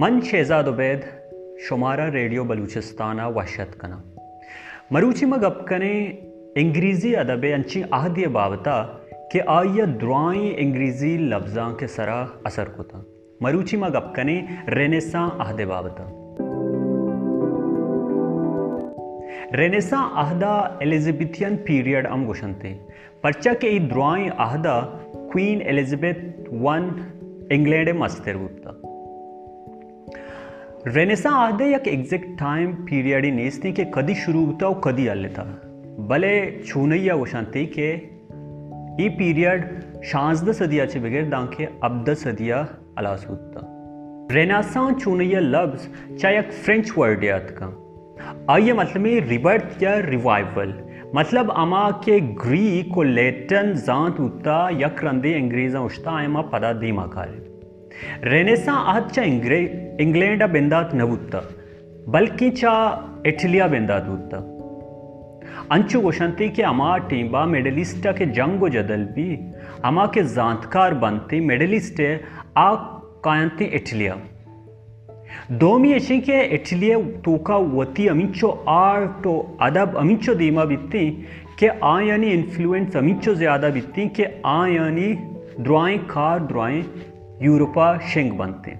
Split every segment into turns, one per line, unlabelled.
मन शहजाद उबैद शुमारा रेडियो बलूचिस्ताना वहशत कना मरूची मग अपकने अंग्रेज़ी अदब अंची आहदिय बाबता कि आया दुआई अंग्रेज़ी लफ्ज़ां के सरा असर कोता। मरूची मग अपकने रेनेसा आहदे बाबता रेनेसा आहदा एलिजाबेथियन पीरियड अम गुशनते परचा के ई दुआई आहदा क्वीन एलिजाबेथ वन इंग्लैंड मस्तर गुप्ता। रेनेसा आदे एक एग्जैक्ट टाइम पीरियड ही नेस्ती के कदी शुरू होता और कदी आल था भले छूनैया वशांती के ई पीरियड शांजद सदियाचे बगैर दांखे अब्द सदिया अलास होता रेनासा चूनैया लफ्ज चाहे एक फ्रेंच वर्ड याद का आइए मतलब में रिबर्थ या रिवाइवल मतलब अमा के ग्रीक को लेटन जांत उता यक रंदे अंग्रेजा उश्ता आयमा पदा दीमा काले रेनेसा आजच्या इंग्रे इंग्लैंड बेंदात नवुत्ता बल्कि चा इटलिया बेंदात उत्ता अंचु गोशंती के अमा टीबा मेडलिस्टा के जंगो जदल भी अमा के जानकार बनते मेडलिस्ट आ कायंती इटलिया दोमी अशी के इटलिया तोका वती अमिचो आर्ट अदब अमिचो दीमा बित्ती के आ यानी इन्फ्लुएंस अमिचो ज़्यादा बित्ती के आ यानी द्रुआएँ कार द्रुआएँ यूरोपा शेंग बनते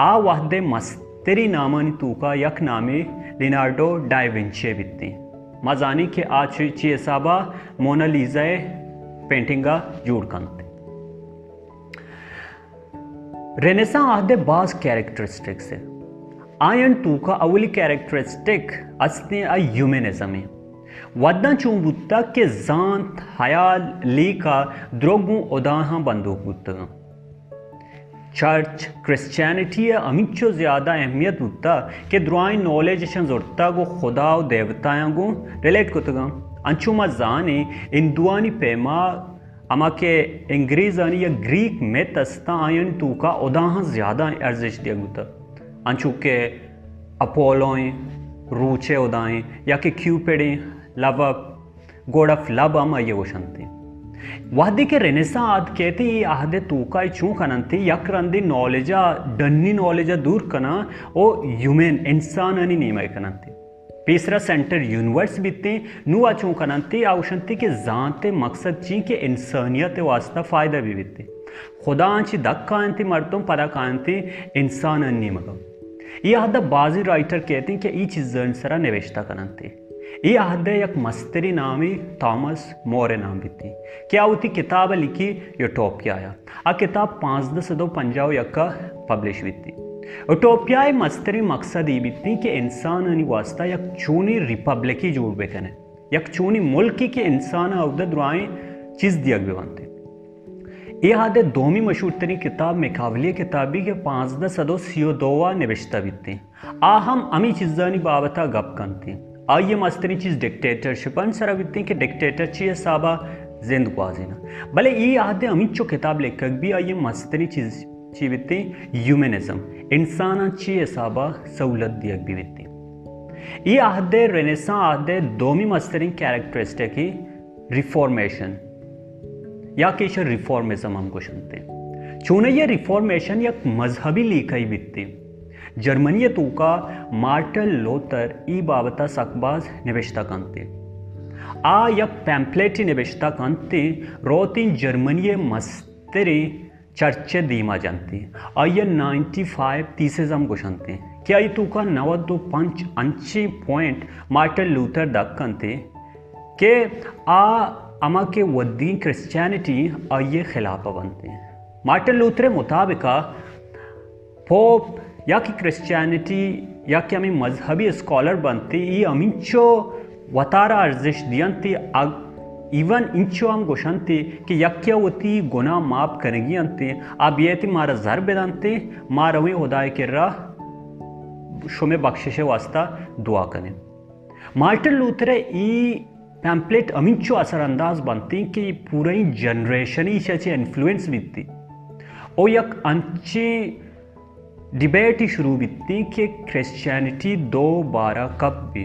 आ वाहदे मस्तरी नामानी तूका यक नामे लिनार्डो डायविंचे बित्ती मजानी के आ ची साबा मोनालीजा पेंटिंगा जोड़ रेनेसा आहदे बाज कैरेक्टरिस्टिक्स है। आयन तूका अवली कैरेक्टरिस्टिक असने आ ह्यूमनिज्म वदना चूं बुत्ता के जान हयाल, लीका, द्रोगू उदाहा बंदूक बुत्ता चर्च क्रिश्चियनिटी अमिचो ज़्यादा अहमियत होता कि द्रुआई नॉलेज जोड़ता गो खुदा और देवताया गो रिलेट कुतगा अंचुमा जाने इंदुआनी पेमा अमा के अंग्रेज़ानी या ग्रीक में तस्ता आयन तू का उदाह ज़्यादा अर्जिश दिया गुता अंचु के अपोलोएँ रूचे उदाएँ या कि क्यूपेडें लव गोड ऑफ़ लव अमा ये वो शंती ವಾದಿಕೆ ರೆನೆಸಾದ್ ಕೇತಿ ಈ ಆಹದೆ ತೂಕಾಯ್ ಚೂ ಕನಂತಿ ಯಕ್ರಂದಿ ನಾಲೆಜ ಡನ್ನಿ ನಾಲೆಜ दूर कना ओ ह्यूमन इंसान अनि नीमय कनंती तीसरा सेंटर यूनिवर्स बीते नु आचू कनंती आवशंती के जानते मकसद ची के इंसानियत वास्ता फायदा भी बीते खुदा आंची दक कांति मरतों पदा कांति इंसान अन्नी मगम ये आदा बाजी राइटर कहते हैं कि ई चीज़ सरा निवेशता कनंती मस्तरी नामी थॉमस मोरे नाम भी थी क्या होती किताब लिखी यूटोपिया आ किताब पाँच दस दो पंजाब यक्का पब्लिश हुई थी यूटोपिया मस्तरी मकसद ये भी थी कि इंसान वास्ता यक चूनी रिपब्लिक ही जोड़ बेकने यक चूनी मुल्क के इंसान अवध दुआएँ चीज़ दिया भी बनते ये आदे दोमी मशहूर तरी किताब मेकावली किताबी के पाँच दस सदो सियो दोवा निविश्ता भी थी आ हम अमी चीज़ानी बाबता गप करती आइए मस्तरी चीज़ डिक्टेटरशिप सरा वित्ती कि डिक्टेटर चाहिए साबा जिंद ना। भले ये आहदे अमित किताब लेखक भी आइए मस्तरी चीज़ ची वित्ती ह्यूमनिज्म इंसान चाहिए साबा सहूलत दिया भी वित्ती ये आहदे रेनेसा आहदे दोमी मस्तरी कैरेक्टरिस्टिक ही रिफॉर्मेशन या कि रिफॉर्मिज्म हमको सुनते चूने ये रिफॉर्मेशन एक मजहबी लिखाई वित्ती जर्मनी तूका मार्टल लोतर ई बाबता सकबाज निवेशता कंते। आ यक पैम्पलेटी निवेशता कंते, रोतिन जर्मनी मस्तरी चर्चे दीमा जानती। आ ये 95 तीसेजम गुशनते क्या ये तूका नवदो पंच अंची पॉइंट मार्टल लूथर दक कंते? के आ अमा के वद्दी क्रिश्चियनिटी आ ये खिलाफ बनते मार्टल लूथरे मुताबिक पोप या या कि आम्ही मजहबी स्कॉलर बनते ही अमींचो वतारा अर्जिश दियंती इवन इंचो आम गोशंते, कि यक्या वती गुना माफ़ करेगी अंते। अब ये थी मारा जर बेदांते मार अवे खुदाए के रहा शुमे बख्शिश वास्ता दुआ करें। मार्टिन लूथरे ई पैम्पलेट अमींचो असरअंदाज बनती कि पूरी जनरेशन ही इन्फ्लुएंस बीतती ओ यक अंची डिबेट ही शुरू बीती कि क्रिश्चियनिटी दो बारह कब भी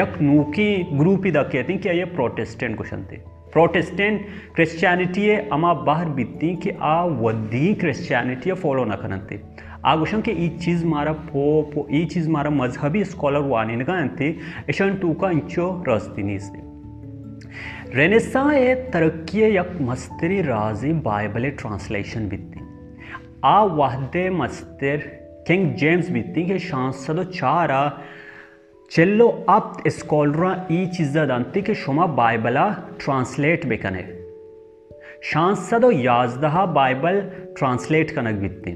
यक नूकी ग्रुप ही कहती कि ये प्रोटेस्टेंट क्वेश्चन थे। प्रोटेस्टेंट क्रिश्चियनिटी अमा बाहर बीती कि आ वदी क्रिश्चियनिटी फॉलो न करते आगोशं के ई चीज़ मारा पो ई चीज़ मारा मजहबी स्कॉलर वाने अंते एशन टूका इंचो रस्तिनी से रेनेसा ए तरक्की यक मस्तरी राज़ी बाइबल ट्रांसलेशन बित्ती आ वाहदे मस्तर। किंग जेम्स बित्ती के शांसदो चारा चेल्लो अब स्कॉलरा ई चीज़ा दानती के शुमा बाइबला ट्रांसलेट बेकने शांसदो याजदहा बाइबल ट्रांसलेट कनक बित्ती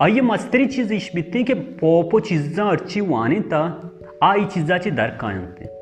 आइए मस्तरी चीज़ इश बित्ती के पोपो चीजा अर्ची वानी ता आ ई चीजाची दर कायंते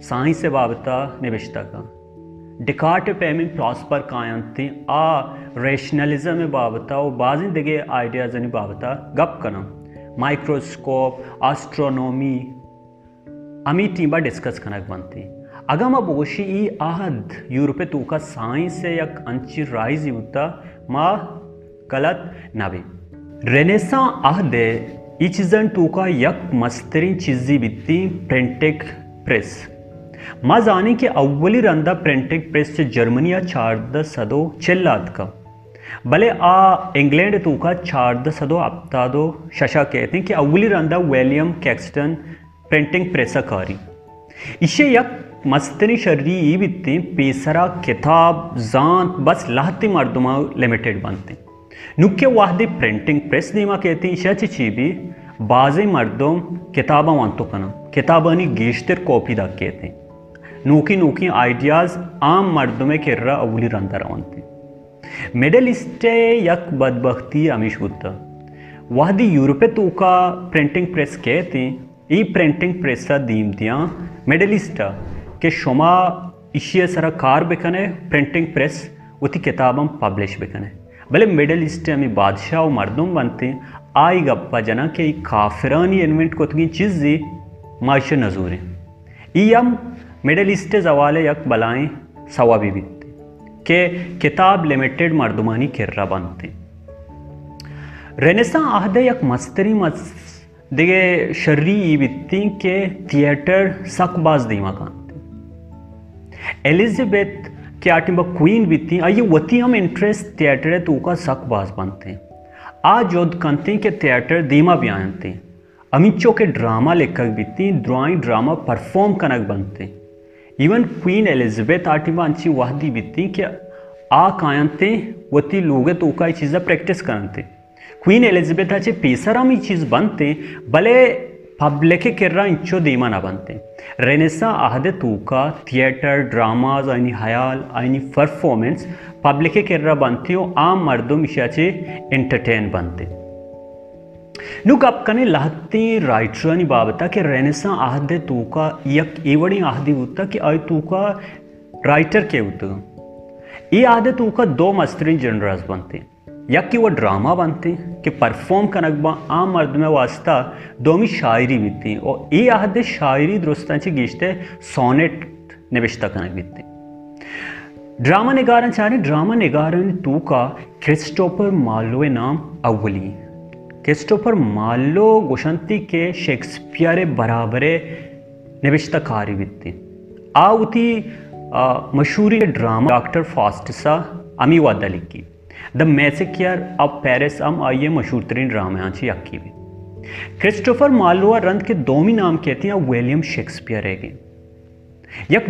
साइंस से बाबता निविष्टा का। डिकार्ट पेमिंग प्रॉस्पर कायंती आ, रेशनलिज्म बाबता और बाजी दिगे आइडियाज़ बाबता गप कना माइक्रोस्कोप, एस्ट्रोनॉमी अमी टीबा डिस्कस कनक बनती अगम बोशी ई आहद यूरोपे तूका साइंस से यक अंची राइज युता मा गलत नबी। रेनेसा आहदे, इचजन टूका यक मस्तरीन चीज़ी बित्ती, प्रिंटिक प्रेस। मा जानी के अव्वली रंदा प्रिंटिंग प्रेस से जर्मनिया चार सदो चिल्लाद का। भले आ इंग्लैंड तू का चार सदो अप्तादो शशा कहते हैं कि अव्वली रंदा विलियम कैक्सटन प्रिंटिंग प्रेसा कारी। इसे यक मस्तनी शर्री बित्ती पेसरा, किताब, जान, बस लाहती मर्दुमा लिमिटेड बनते। नुक्के वाहदी प्रिंटिंग प्रेस नीमा कहती शच चीबी बाजे मर्दों किताबा वंतो कना। किताबानी गेश्तर कॉपी दा कहते नूकी नूकी आइडियाज़ आम मर्द मर्दमे किर्रा अवली रंदा रवंती। मिडल ईस्टे यक बदबख्ती अमिश बुद्धा। वाहदी यूरोपे तूका प्रिंटिंग प्रेस कहती ई प्रिंटिंग प्रेसा दीम दिया मिडल ईस्टा के शुमा इशिया सरा कार बेकने प्रिंटिंग प्रेस उती किताबम पब्लिश बेकने। भले मिडल ईस्ट में बादशाह और मर्दम बनते, आई गप्पा जना के काफिरानी इन्वेंट को चीज़ी माश नजूर। ईम मिडल ईस्ट जवाले यक बलाएँ सवा भी बीतते। के किताब लिमिटेड मर्दमानी किर्रा बनते। रेनेसा आहदे यक मस्तरी मस दिगे शर्री ई बित्ती के थिएटर सकबाज दीमा कानते एलिजाबेथ कि आटिंबा क्वीन बीती आइए वती हम इंटरेस्ट थिएटर है तो का सक बाज बनते। हैं आज कंते के थिएटर धीमा भी आते हैं अमिचो के ड्रामा लेखक बीती ड्राइंग ड्रामा परफॉर्म कनक बनते। इवन क्वीन एलिजबेथ आटिबांची वाहदी बीती कि आ कायांते वती लोग तो का चीज़ा प्रैक्टिस करते क्वीन एलिजबेथाचे पेसराम ही चीज़ बनते भले पब्लिक के केर्रा इंचो देमा ना बनते रेनेसा आहदे तूका थिएटर ड्रामाज आईनी हयाल आईनी परफॉर्मेंस पब्लिके केर्रा बनते हो आम मर्दों मिशाचे एंटरटेन बनते लहती राइटरानी बाबता के रेनेसा आहदे तूका, यक एवड़ी आहदी होता कि आई तूका राइटर के होता ये आहदे तूका दो मस्तरीन जनरस बनते। या कि वो ड्रामा बनते कि परफॉर्म कनकबा आम मर्द में वास्ता दोमी शायरी बीती और ये आहदे शायरी दुरुस्तांची गिश्ते सोनेट निविश्ता कनक बीती। ड्रामा निगारन चाहे ड्रामा निगारन तू का क्रिस्टोफर मालो नाम अव्वली। क्रिस्टोफर मालो गुशंती के शेक्सपियर बराबरे निविश्तकारी बीती आउती मशहूरी ड्रामा डॉक्टर फास्टसा अमी वादा लिखी द मैसेकियर ऑफ़ पेरिस हम आइए मशहूर तरीन ड्रामाची अक्की भी क्रिस्टोफर मालवा रंध के दोमी नाम कहते हैं, विलियम शेक्सपियर है यक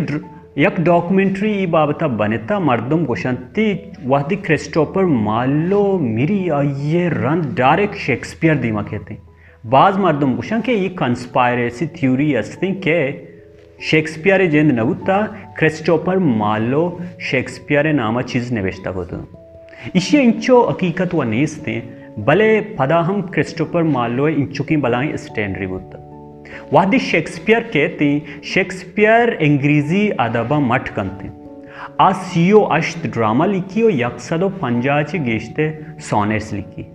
यक डॉक्यूमेंट्री बाबता बनता मर्दम गोशंती वादी क्रिस्टोफर मालो मिरी आइए रंध डायरेक्ट शेक्सपियर दीमा कहते हैं। बाज मर्दम गोशन के ये कंस्पायरेसी थ्योरी अस्ती के शेक्सपियर जेंद नवुता क्रिस्टोफर मालो शेक्सपियर नामा चीज़ निवेशता होता इशिया इंचो हकीकत व नेस्ते भले पदा हम क्रिस्टोफर मालो इंचो की बलाएँ स्टैंड रिबुत वादी शेक्सपियर कहते? शेक्सपियर अंग्रेज़ी अदबा मठ कंते। आ सीओ अश्त ड्रामा लिखी और यकसदो पंजाचे गेश्ते सोनेट्स लिखी।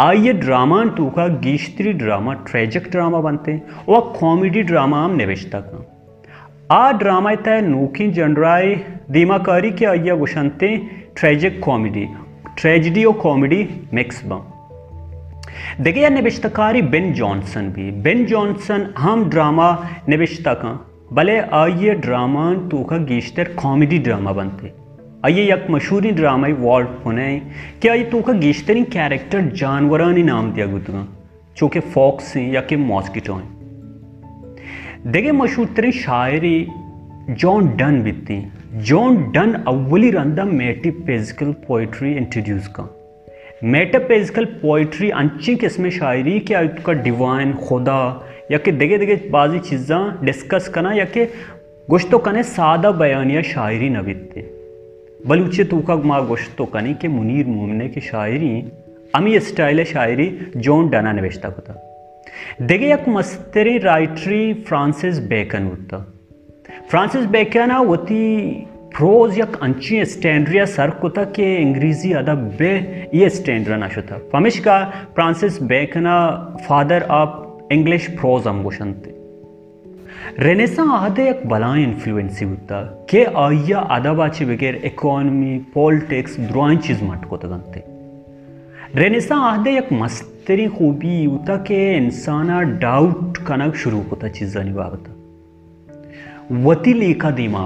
आइए ड्रामा टू का गीश्तरी ड्रामा, ट्रेजिक ड्रामा बनते और कॉमेडी ड्रामा हम निविष्टा का। आ ड्रामा तय नूकी जनराय दीमाकारी के आइया गुशंते, ट्रेजिक कॉमेडी, ट्रेजिडी और कॉमेडी मिक्स बम। देखिए निविष्टकारी बिन जॉनसन भी। बिन जॉनसन, हम ड्रामा निविष्टा का भले आइए ड्रामा तो का गीश्तर कॉमेडी ड्रामा बनते। आइए एक मशहूरी ड्रामा वॉल्ट होने। क्या आइए तो का गीश्तरी कैरेक्टर जानवरानी नाम दिया गुतगा जो कि फॉक्स हैं, या कि मॉस्किटो हैं। देखिए मशहूर तरी शायरी, जॉन डन बीती जॉन डन अव्वली रंदा मेटिपेजिकल पोइट्री इंट्रोड्यूस का मेटापेजिकल पोइट्री अंची किस्म शायरी कि का डिवाइन खुदा या कि देगे देगे बाजी चीज़ा डिस्कस करना या कि गुश्तो कने सादा बयानिया शायरी न बीतते बलूचे तूका मा गुश्तो कनी के मुनीर मोमने की शायरी अमी स्टाइल शायरी जॉन डना निवेशता होता देगे एक मस्तरी राइटरी फ्रांसिस बेकन होता फ्रांसिस बेकन होती प्रोज यक अंची स्टैंड्रिया सर कोता के अंग्रेज़ी अदब बे ये स्टैंड्रा नाशुता फमिश का फ्रांसिस बेकना फादर ऑफ़ इंग्लिश प्रोज अंबुशंते रेनेसा आदे एक बला इन्फ्लुएंसी होता। के आया अदबाची बगैर इकोनॉमी, पॉलिटिक्स द्रोइन चीज़ मट को तगंते। रेनेसा आदे एक मस्तरी खूबी होता के इंसाना डाउट कनक शुरू होता चीज़ानी बाबत वती लेखा दीमा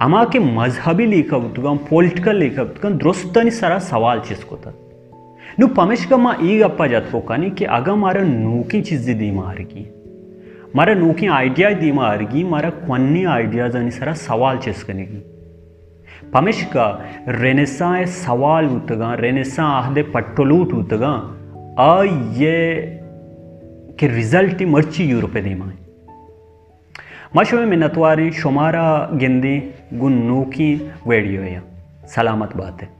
अमा के मजहबी लेखक पोलिटल लेखक दुस्तनी सरा सवाल पमेश गप्पा जतोकानी कि अग मार नूकी चीज़ धीमा की मर नूकी ऐडिया धीमा अरगी मर कोई ऐडियाज सरा सवाल पमेश रेनेसा सवाल उतगा, रेनेसा आहदे पट्टलूट उतगा आ ये के रिज़ल्ट मर्ची यूरोपे धीमा मशवे मिन्नतवारी शुमारा गिंदी गुन्नू की वीडियो सलामत बात है